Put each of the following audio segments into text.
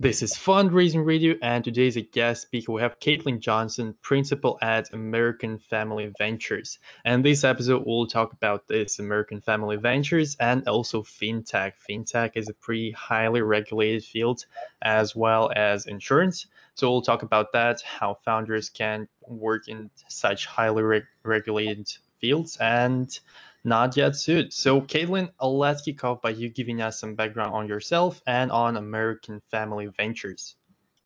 This is Fundraising Radio, and today is a guest speaker. We have Katelyn Johnson, principal at American Family Ventures. And this episode, we'll talk about this American Family Ventures and also fintech. Fintech is a pretty highly regulated field, as well as insurance. So we'll talk about that, how founders can work in such highly reg- regulated fields, and not yet suit. So, Katelyn, let's kick off by you giving us some background on yourself and on American Family Ventures.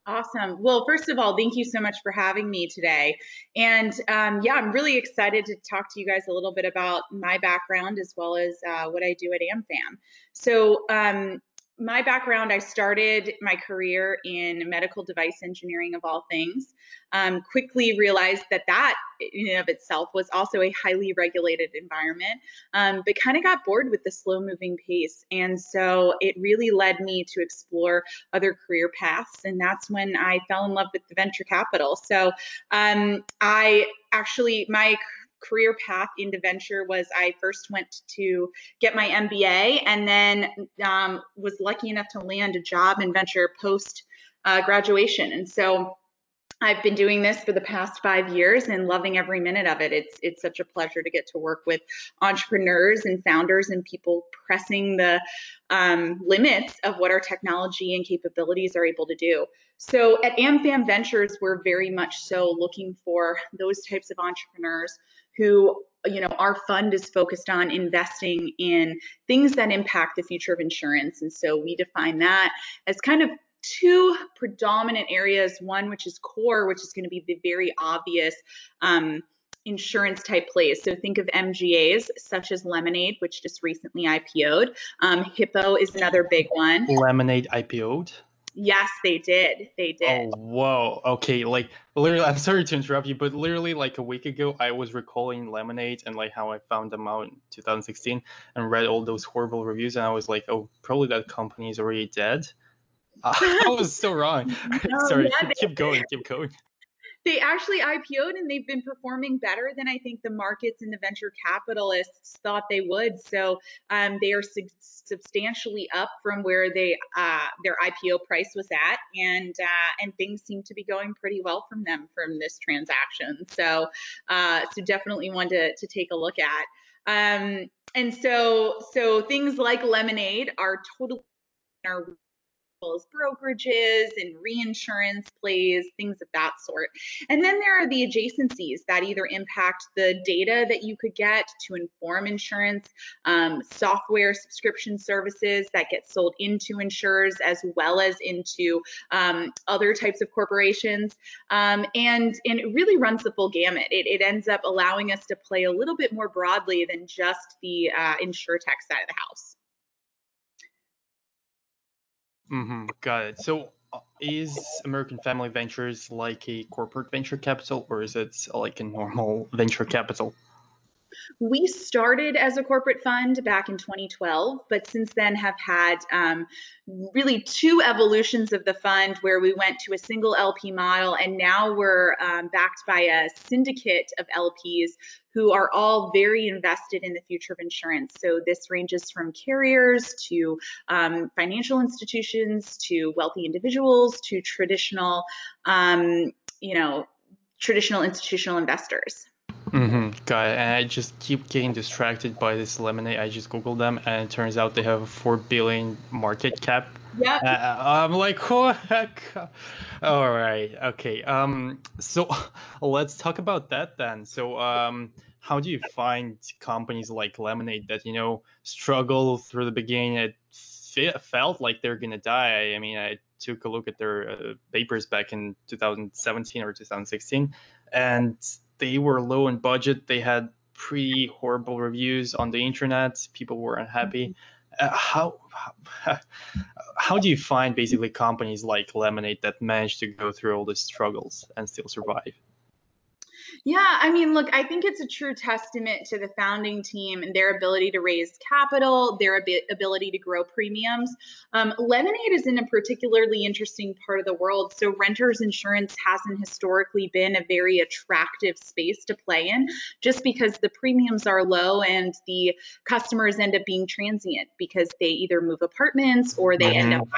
Awesome. Well, first of all, thank you so much for having me today. And um, yeah, I'm really excited to talk to you guys a little bit about my background as well as uh, what I do at AmFam. So, um, my background, I started my career in medical device engineering of all things. Um, quickly realized that that in and of itself was also a highly regulated environment, um, but kind of got bored with the slow moving pace. And so it really led me to explore other career paths. And that's when I fell in love with the venture capital. So um, I actually, my career path into venture was I first went to get my MBA and then um, was lucky enough to land a job in venture post uh, graduation. And so I've been doing this for the past five years and loving every minute of it. It's it's such a pleasure to get to work with entrepreneurs and founders and people pressing the um, limits of what our technology and capabilities are able to do. So at AmFam Ventures, we're very much so looking for those types of entrepreneurs who you know our fund is focused on investing in things that impact the future of insurance and so we define that as kind of two predominant areas one which is core which is going to be the very obvious um, insurance type plays. So think of MGAs such as Lemonade, which just recently IPO'd. Um, Hippo is another big one. Lemonade IPO'd? Yes, they did. They did. Oh, whoa. Okay, like literally, I'm sorry to interrupt you, but literally like a week ago, I was recalling Lemonade and like how I found them out in 2016 and read all those horrible reviews, and I was like, oh, probably that company is already dead. I was so wrong. no, sorry, yeah, keep, keep going, keep going they actually IPO'd and they've been performing better than I think the markets and the venture capitalists thought they would. So um, they are su- substantially up from where they uh, their IPO price was at, and uh, and things seem to be going pretty well from them from this transaction. So uh, so definitely one to to take a look at. Um, and so so things like Lemonade are totally are as brokerages and reinsurance plays, things of that sort. And then there are the adjacencies that either impact the data that you could get to inform insurance, um, software subscription services that get sold into insurers as well as into um, other types of corporations. Um, and, and it really runs the full gamut. It, it ends up allowing us to play a little bit more broadly than just the uh, insure tech side of the house. Mm-hmm. Got it. So, uh, is American Family Ventures like a corporate venture capital, or is it like a normal venture capital? We started as a corporate fund back in 2012, but since then have had um, really two evolutions of the fund where we went to a single LP model and now we're um, backed by a syndicate of LPs who are all very invested in the future of insurance. So this ranges from carriers to um, financial institutions to wealthy individuals to traditional, um, you know, traditional institutional investors. Mm-hmm. Got it. And I just keep getting distracted by this lemonade. I just googled them, and it turns out they have a four billion market cap. Yeah. Uh, I'm like, what? All right. Okay. Um. So let's talk about that then. So um, how do you find companies like Lemonade that you know struggle through the beginning? It felt like they're gonna die. I mean, I took a look at their uh, papers back in 2017 or 2016, and they were low in budget. They had pretty horrible reviews on the internet. People were unhappy. Mm-hmm. Uh, how, how how do you find basically companies like Lemonade that manage to go through all these struggles and still survive? Yeah, I mean, look, I think it's a true testament to the founding team and their ability to raise capital, their ab- ability to grow premiums. Um, Lemonade is in a particularly interesting part of the world. So, renters insurance hasn't historically been a very attractive space to play in just because the premiums are low and the customers end up being transient because they either move apartments or they mm-hmm. end up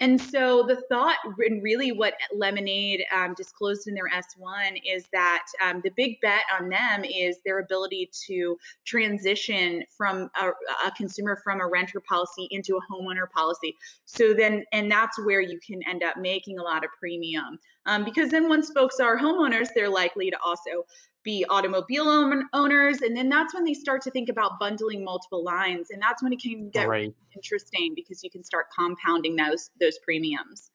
And so the thought, and really what Lemonade um, disclosed in their S1 is that um, the big bet on them is their ability to transition from a, a, consumer from a renter policy into a homeowner policy. So then, and that's where you can end up making a lot of premium. Um, because then once folks are homeowners, they're likely to also be automobile owners and then that's when they start to think about bundling multiple lines and that's when it can get right. interesting because you can start compounding those those premiums.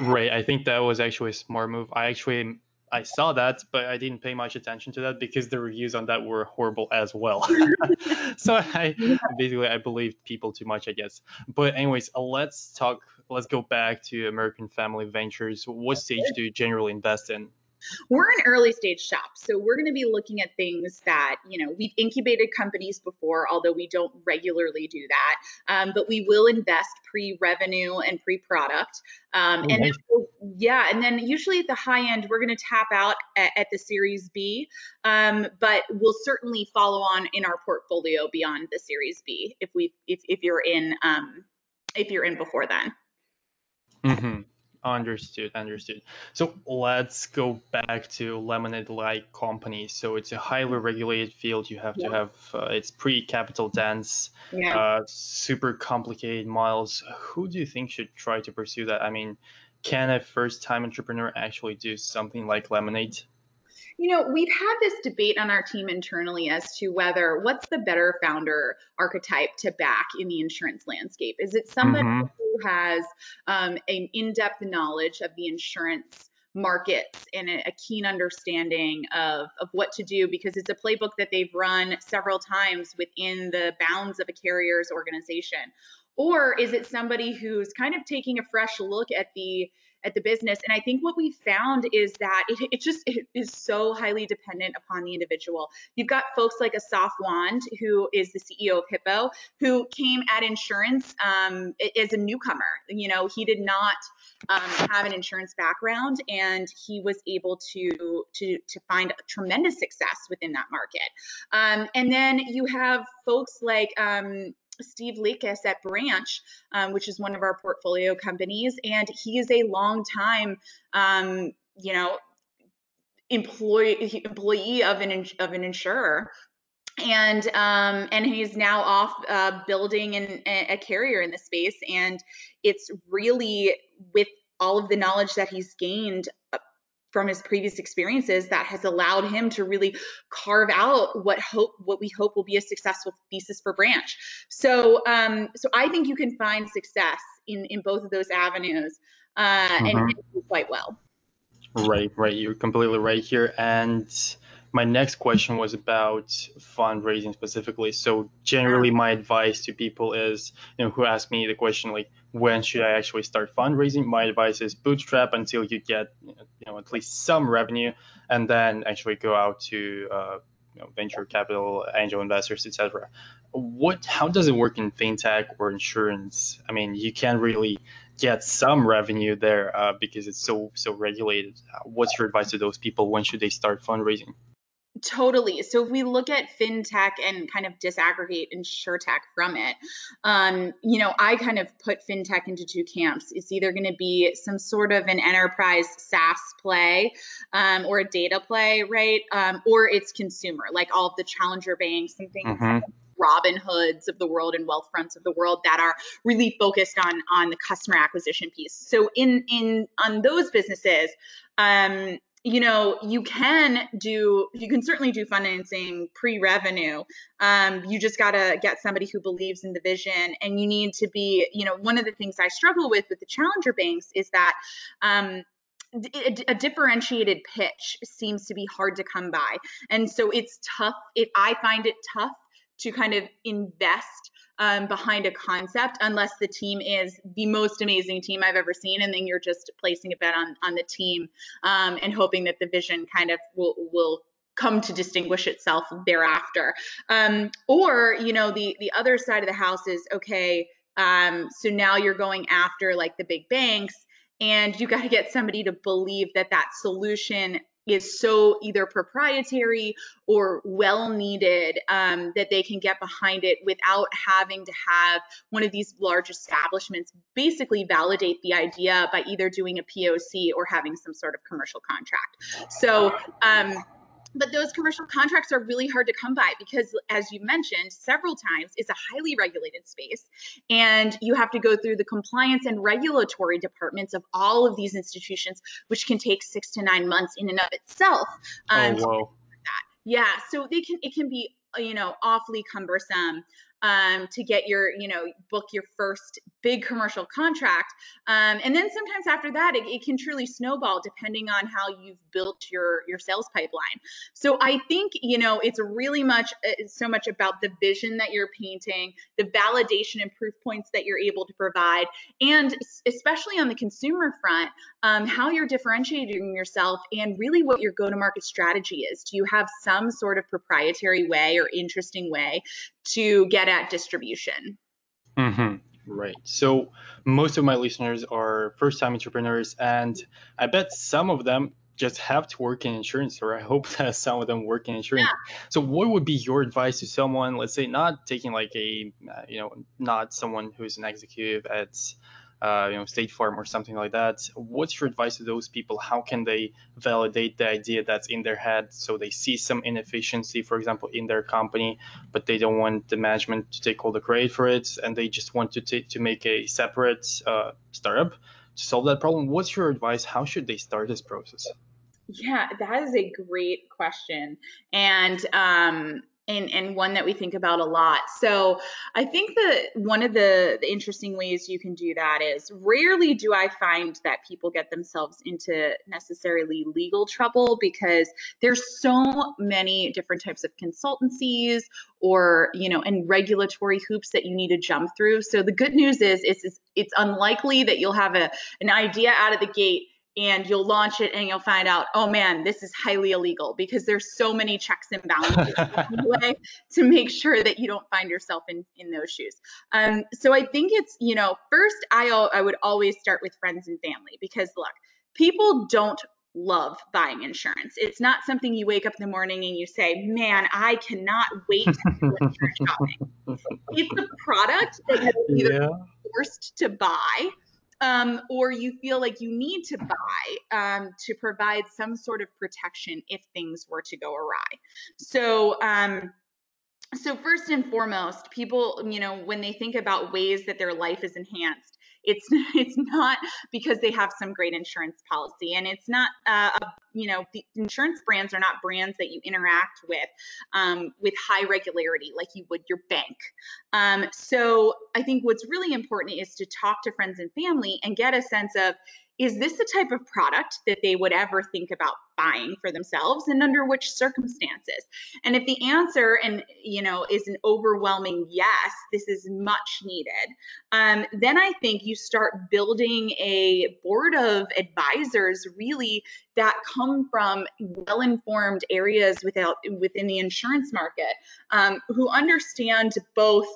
Right i think that was actually a smart move. I actually i saw that but i didn't pay much attention to that because the reviews on that were horrible as well. So i basically i believed people too much i guess. But anyways let's talk let's go back to american family ventures what stage do you generally invest in we're an early stage shop, so we're going to be looking at things that, you know, we've incubated companies before, although we don't regularly do that. Um, but we will invest pre revenue and pre product. Um, and then, yeah, and then usually at the high end, we're going to tap out at, at the Series B, um, but we'll certainly follow on in our portfolio beyond the Series B if we if if you're in um, if you're in before then. Mm-hmm. Understood, understood. So let's go back to Lemonade-like company. So it's a highly regulated field. You have yeah. to have uh, it's pretty capital dense, yeah. uh, super complicated models. Who do you think should try to pursue that? I mean, can a first-time entrepreneur actually do something like Lemonade? You know, we've had this debate on our team internally as to whether what's the better founder archetype to back in the insurance landscape. Is it somebody mm-hmm. Has um, an in depth knowledge of the insurance? markets and a, keen understanding of, of what to do because it's a playbook that they've run several times within the bounds of a carrier's organization? Or is it somebody who's kind of taking a fresh look at the at the business. And I think what we found is that it, it just it is so highly dependent upon the individual. You've got folks like Assaf Wand, who is the CEO of Hippo, who came at insurance um, as a newcomer. You know, he did not um, have an insurance background, and he was able to to to find tremendous success within that market. Um, and then you have folks like um, Steve Lekas at Branch, um, which is one of our portfolio companies, and he is a long time, um, you know, employee employee of an of an insurer. And um, and he's now off uh, building an, a carrier in the space, and it's really with all of the knowledge that he's gained uh, from his previous experiences that has allowed him to really carve out what hope what we hope will be a successful thesis for branch. So um, so i think you can find success in in both of those avenues uh, mm-hmm. and, and quite well. Right right. You're completely right here. And my next question was about fundraising specifically. So generally, my advice to people is, you know, who ask me the question like, when should I actually start fundraising? My advice is bootstrap until you get, you know, at least some revenue, and then actually go out to uh, you know, venture capital, angel investors, etc. What? How does it work in fintech or insurance? I mean, you can't really get some revenue there uh, because it's so so regulated. What's your advice to those people? When should they start fundraising? Totally. So if we look at fintech and kind of disaggregate insurtech from it, um, you know, I kind of put fintech into two camps. It's either going to be some sort of an enterprise SaaS play um, or a data play, right? Um, or it's consumer, like all of the challenger banks and things. Mm-hmm. Robinhoods of the world and Wealthfronts of the world that are really focused on on the customer acquisition piece. So in in on those businesses, um, you know you can do you can certainly do financing pre-revenue. Um, you just got to get somebody who believes in the vision and you need to be you know one of the things i struggle with with the challenger banks is that um, a differentiated pitch seems to be hard to come by. And so it's tough it i find it tough to kind of invest um, behind a concept unless the team is the most amazing team I've ever seen, and then you're just placing a bet on on the team um, and hoping that the vision kind of will will come to distinguish itself thereafter. Um, or you know the the other side of the house is okay. Um, so now you're going after like the big banks and you got to get somebody to believe that that solution is so either proprietary or well needed um, that they can get behind it without having to have one of these large establishments basically validate the idea by either doing a POC or having some sort of commercial contract. So um, but those commercial contracts are really hard to come by because as you mentioned several times it's a highly regulated space and you have to go through the compliance and regulatory departments of all of these institutions which can take six to nine months in and of itself um, oh, whoa. yeah so they can it can be you know awfully cumbersome um, to get your, you know, book your first big commercial contract. Um, and then sometimes after that, it, it, can truly snowball depending on how you've built your your sales pipeline. So I think, you know, it's really much uh, so much about the vision that you're painting, the validation and proof points that you're able to provide, and especially on the consumer front, um, how you're differentiating yourself and really what your go-to-market strategy is. Do you have some sort of proprietary way or interesting way to get at distribution. Mm-hmm. Right. So most of my listeners are first time entrepreneurs, and I bet some of them just have to work in insurance, or I hope that some of them work in insurance. Yeah. So, what would be your advice to someone, let's say, not taking like a, uh, you know, not someone who's an executive at uh, you know, State Farm or something like that. What's your advice to those people? How can they validate the idea that's in their head so they see some inefficiency, for example, in their company, but they don't want the management to take all the credit for it, and they just want to t- to make a separate uh, startup to solve that problem? What's your advice? How should they start this process? Yeah, that is a great question, and um, and, and one that we think about a lot. So I think that one of the, the interesting ways you can do that is rarely do I find that people get themselves into necessarily legal trouble because there's so many different types of consultancies or you know and regulatory hoops that you need to jump through. So the good news is it's it's unlikely that you'll have a an idea out of the gate and you'll launch it and you'll find out, oh man, this is highly illegal because there's so many checks and balances to make sure that you don't find yourself in, in those shoes. Um, so I think it's, you know, first I, I would always start with friends and family because look, people don't love buying insurance. It's not something you wake up in the morning and you say, man, I cannot wait to go insurance shopping. It's a product that you're yeah. forced to buy um, or you feel like you need to buy um, to provide some sort of protection if things were to go awry. So, um, so first and foremost, people, you know, when they think about ways that their life is enhanced, it's it's not because they have some great insurance policy, and it's not uh, a, you know the insurance brands are not brands that you interact with um, with high regularity like you would your bank. Um, so I think what's really important is to talk to friends and family and get a sense of is this the type of product that they would ever think about buying for themselves and under which circumstances? And if the answer and you know is an overwhelming yes this is much needed um, then i think you start building a board of advisors really that come from well-informed areas without within the insurance market um, who understand both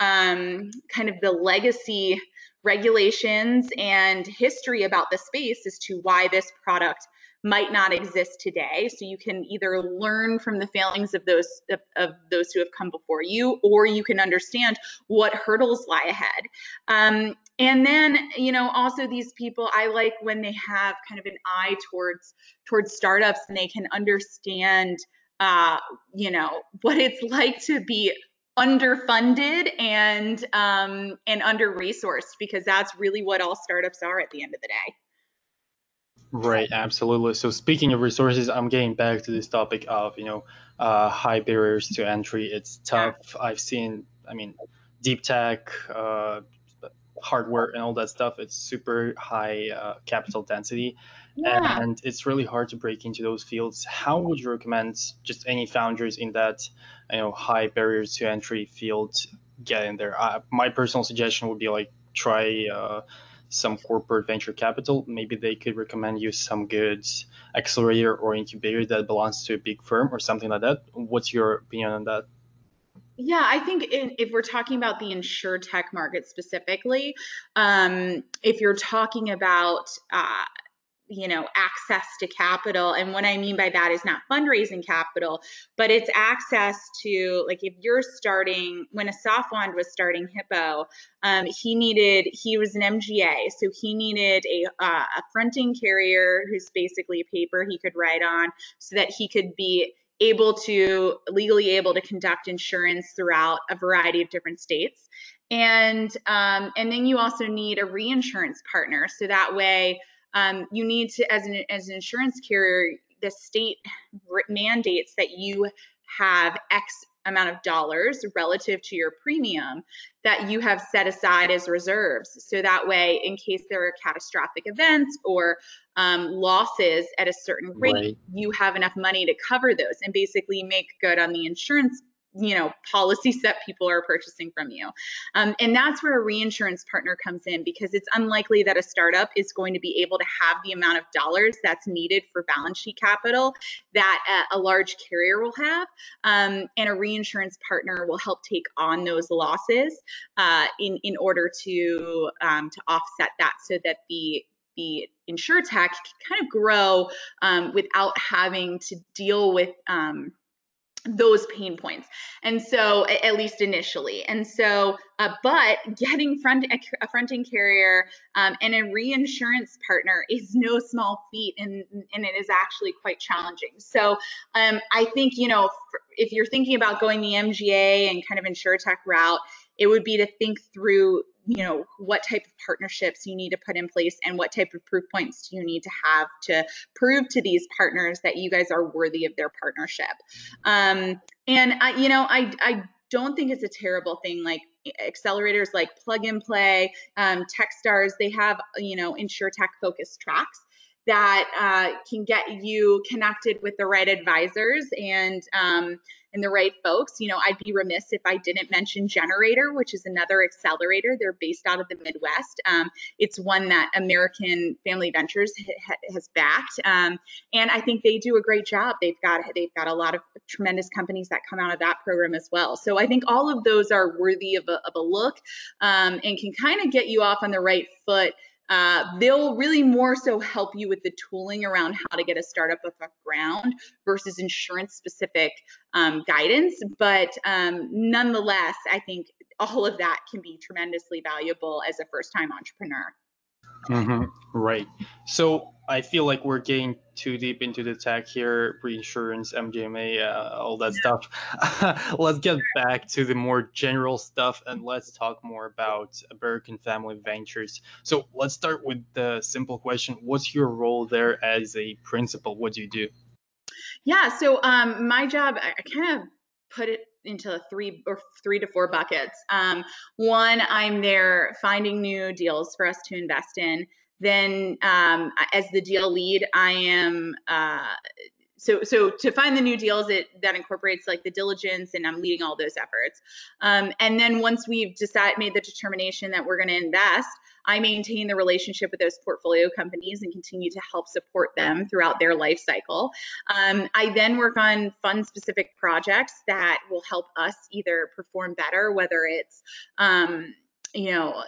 um, kind of the legacy regulations and history about the space as to why this product might not exist today so you can either learn from the failings of those of, of, those who have come before you or you can understand what hurdles lie ahead um, and then you know also these people i like when they have kind of an eye towards towards startups and they can understand uh, you know what it's like to be underfunded and um, and under resourced because that's really what all startups are at the end of the day. Right, absolutely. So speaking of resources, I'm getting back to this topic of you know uh, high barriers to entry. It's tough. I've seen, I mean, deep tech, uh, hardware, and all that stuff. It's super high uh, capital density, yeah. and it's really hard to break into those fields. How would you recommend just any founders in that you know high barriers to entry field get in there? Uh, my personal suggestion would be like try uh, some corporate venture capital. Maybe they could recommend you some good accelerator or incubator that belongs to a big firm or something like that. What's your opinion on that? Yeah, I think in, if we're talking about the insure tech market specifically, um, if you're talking about uh, you know access to capital. And what i mean by that is not fundraising capital but it's access to like if you're starting when Assaf Wand was starting hippo um, he needed he was an mga so he needed a, uh, a fronting carrier who's basically a paper he could write on so that he could be able to legally able to conduct insurance throughout a variety of different states. And um, and then you also need a reinsurance partner. So that way um, you need to, as an, as an insurance carrier, the state mandates that you have X amount of dollars relative to your premium that you have set aside as reserves. So that way, in case there are catastrophic events or um, losses at a certain rate, right. you have enough money to cover those and basically make good on the insurance you know policies that people are purchasing from you. Um, and that's where a reinsurance partner comes in because it's unlikely that a startup is going to be able to have the amount of dollars that's needed for balance sheet capital that a, a large carrier will have. Um, and a reinsurance partner will help take on those losses uh, in in order to um, to offset that so that the the insure tech can kind of grow um, without having to deal with um, those pain points. And so at least initially. And so uh, but getting front a, fronting carrier um, and a reinsurance partner is no small feat and and it is actually quite challenging. So um, i think you know if you're thinking about going the mga and kind of insurtech route it would be to think through you know what type of partnerships you need to put in place and what type of proof points do you need to have to prove to these partners that you guys are worthy of their partnership. Um, and i you know i i don't think it's a terrible thing like accelerators like plug and play um, techstars they have you know insurtech focused tracks that uh, can get you connected with the right advisors and um, and the right folks. You know, I'd be remiss if I didn't mention Generator, which is another accelerator. They're based out of the Midwest. Um, it's one that American Family Ventures ha- has backed, um, and I think they do a great job. They've got they've got a lot of tremendous companies that come out of that program as well. So I think all of those are worthy of a, of a look um, and can kind of get you off on the right foot uh, they'll really more so help you with the tooling around how to get a startup off the ground versus insurance specific um, guidance. But um, nonetheless, I think all of that can be tremendously valuable as a first time entrepreneur. Mm-hmm. Right. So I feel like we're getting too deep into the tech here, reinsurance, MGMA, uh, all that stuff. let's get back to the more general stuff and let's talk more about American Family Ventures. So let's start with the simple question: What's your role there as a principal? What do you do? Yeah. So um, my job, I kind of put it into three or three to four buckets. Um, one, I'm there finding new deals for us to invest in. Then, um, as the deal lead, I am uh, so so to find the new deals it that incorporates like the diligence and i'm leading all those efforts um, and then once we've decided made the determination that we're going to invest i maintain the relationship with those portfolio companies and continue to help support them throughout their life cycle. Um, i then work on fund specific projects that will help us either perform better whether it's um, you know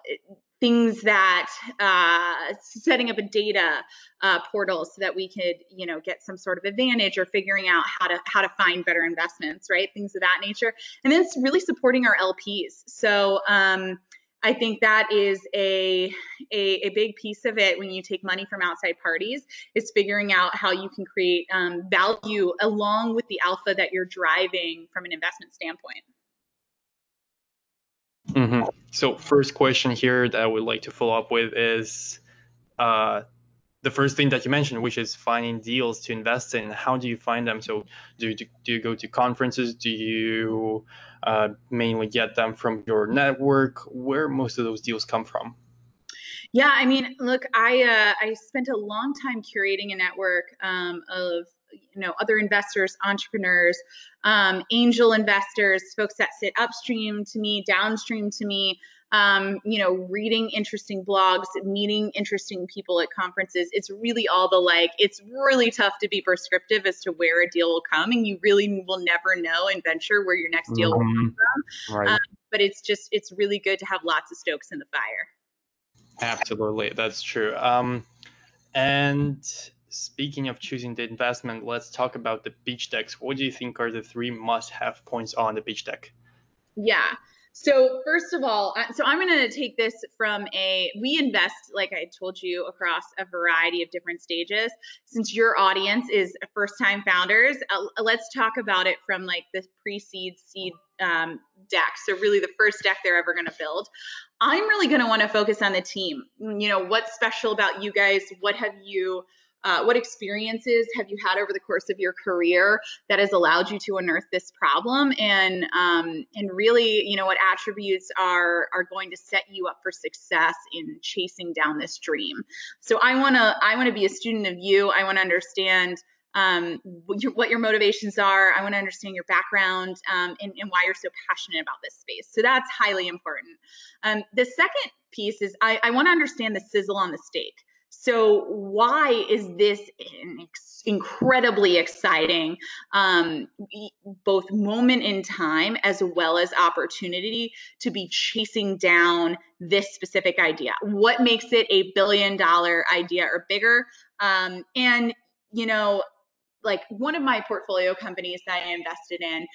things that uh, setting up a data uh, portal so that we could you know get some sort of advantage or figuring out how to how to find better investments right? Things of that nature. And then it's really supporting our lps so um, I think that is a, a, a big piece of it when you take money from outside parties is figuring out how you can create um, value along with the alpha that you're driving from an investment standpoint. Mm-hmm. So first question here that I would like to follow up with is uh, the first thing that you mentioned, which is finding deals to invest in. How do you find them? So do you, do you go to conferences? Do you uh, mainly get them from your network? Where most of those deals come from? Yeah, I mean, look, I uh, I spent a long time curating a network um, of you know other investors entrepreneurs um, angel investors folks that sit upstream to me downstream to me um, you know reading interesting blogs meeting interesting people at conferences it's really all the like it's really tough to be prescriptive as to where a deal will come and you really will never know in venture where your next deal mm-hmm. will come from right. um, but it's just it's really good to have lots of stokes in the fire absolutely that's true um, and speaking of choosing the investment, let's talk about the pitch decks. What do you think are the three must-have points on the pitch deck? Yeah. So first of all, so I'm going to take this from a we invest like I told you across a variety of different stages. Since your audience is first time founders, uh, let's talk about it from like the pre-seed seed um, deck. So really the first deck they're ever going to build. I'm really going to want to focus on the team. You know, what's special about you guys? What have you uh, what experiences have you had over the course of your career that has allowed you to unearth this problem and um, and really you know what attributes are are going to set you up for success in chasing down this dream so i want to i want to be a student of you i want to understand um, what, your, what, your, motivations are. I want to understand your background um, and, and, why you're so passionate about this space. So that's highly important. Um, the second piece is I, I want to understand the sizzle on the steak. So why is this incredibly exciting, um, both moment in time as well as opportunity to be chasing down this specific idea? What makes it a billion dollar idea or bigger? Um, and you know, like one of my portfolio companies that I invested in,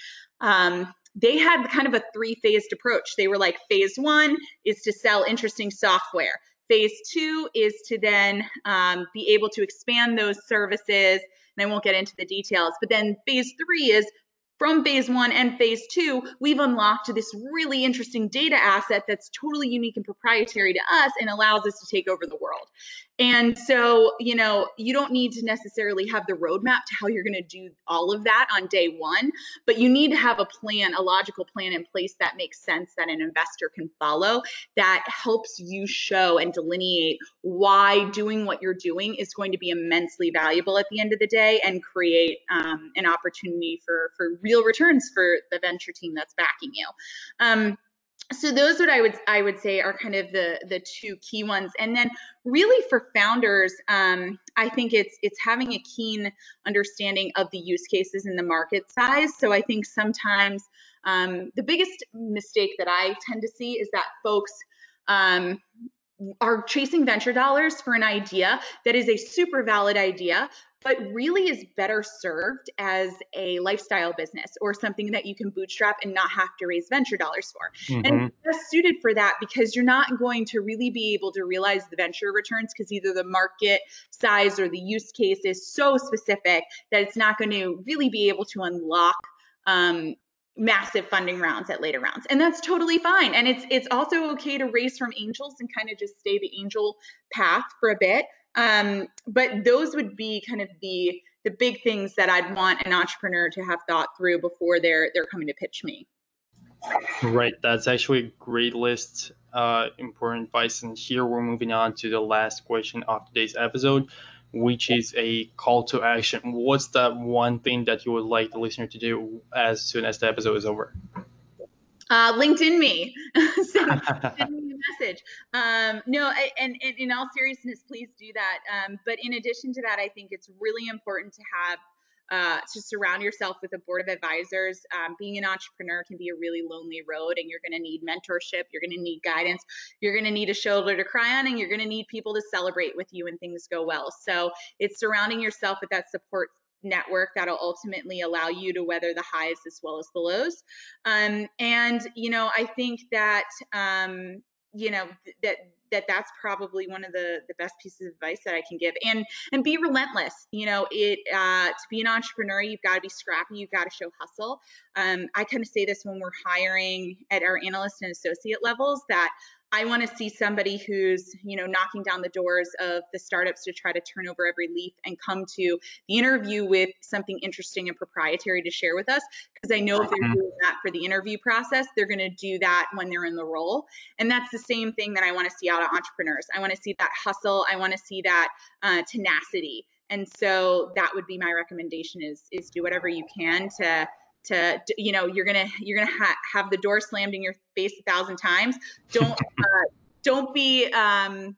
um, they had kind of a three phased approach. They were like, phase one is to sell interesting software. Phase two is to then um, be able to expand those services. And I won't get into the details, but then phase three is from phase one and phase two, we've unlocked this really interesting data asset that's totally unique and proprietary to us and allows us to take over the world. And so, you know, you don't need to necessarily have the roadmap to how you're going to do all of that on day one, but you need to have a plan, a logical plan in place that makes sense that an investor can follow that helps you show and delineate why doing what you're doing is going to be immensely valuable at the end of the day and create um, an opportunity for, for real returns for the venture team that's backing you. Um, so those what I would I would say are kind of the the two key ones. And then really for founders, um, I think it's it's having a keen understanding of the use cases and the market size. So I think sometimes um, the biggest mistake that I tend to see is that folks um, are chasing venture dollars for an idea that is a super valid idea, but really is better served as a lifestyle business or something that you can bootstrap and not have to raise venture dollars for. Mm-hmm. And best suited for that because you're not going to really be able to realize the venture returns because either the market size or the use case is so specific that it's not going to really be able to unlock um, massive funding rounds at later rounds. And that's totally fine. And it's it's also okay to raise from angels and kind of just stay the angel path for a bit. Um, but those would be kind of the the big things that I'd want an entrepreneur to have thought through before they're they're coming to pitch me. Right, that's actually a great list, uh, important advice. And here we're moving on to the last question of today's episode, which is a call to action. What's that one thing that you would like the listener to do as soon as the episode is over? Uh, LinkedIn me. so send me a message. Um, no, I, and, and, in all seriousness, please do that. Um, but in addition to that, I think it's really important to have uh, to surround yourself with a board of advisors. Um, being an entrepreneur can be a really lonely road, and you're going to need mentorship. You're going to need guidance. You're going to need a shoulder to cry on, and you're going to need people to celebrate with you when things go well. So it's surrounding yourself with that support network that'll ultimately allow you to weather the highs as well as the lows. Um, and you know, I think that um, you know that that that's probably one of the the best pieces of advice that I can give. And and be relentless. You know, it uh, to be an entrepreneur, you've got to be scrappy. You've got to show hustle. Um, I kind of say this when we're hiring at our analyst and associate levels that I want to see somebody who's, you know, knocking down the doors of the startups to try to turn over every leaf and come to the interview with something interesting and proprietary to share with us. Because I know if they're mm-hmm. doing that for the interview process, they're going to do that when they're in the role. And that's the same thing that I want to see out of entrepreneurs. I want to see that hustle. I want to see that uh, tenacity. And so that would be my recommendation: is is do whatever you can to to you know you're gonna you're gonna ha- have the door slammed in your face a thousand times don't uh, don't be um,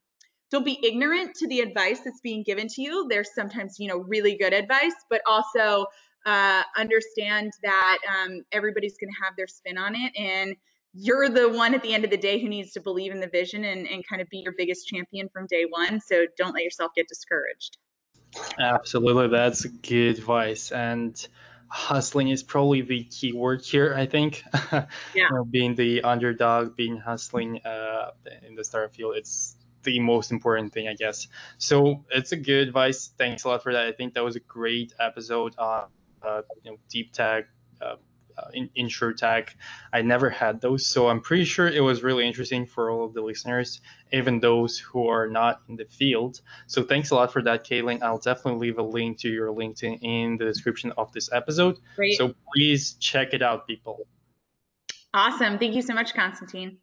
don't be ignorant to the advice that's being given to you there's sometimes you know really good advice but also uh, understand that um, everybody's gonna have their spin on it and you're the one at the end of the day who needs to believe in the vision and, and kind of be your biggest champion from day one. So don't let yourself get discouraged. Absolutely, that's good advice. And hustling is probably the key word here, I think. Yeah. you know, being the underdog, being hustling uh, in the startup field, it's the most important thing, I guess. So it's a good advice. Thanks a lot for that. I think that was a great episode on uh, you know, deep tech, uh, in, InsurTech. I never had those, so I'm pretty sure it was really interesting for all of the listeners, even those who are not in the field. So thanks a lot for that, Katelyn. I'll definitely leave a link to your LinkedIn in the description of this episode. Great. So please check it out, people. Awesome. Thank you so much, Constantine.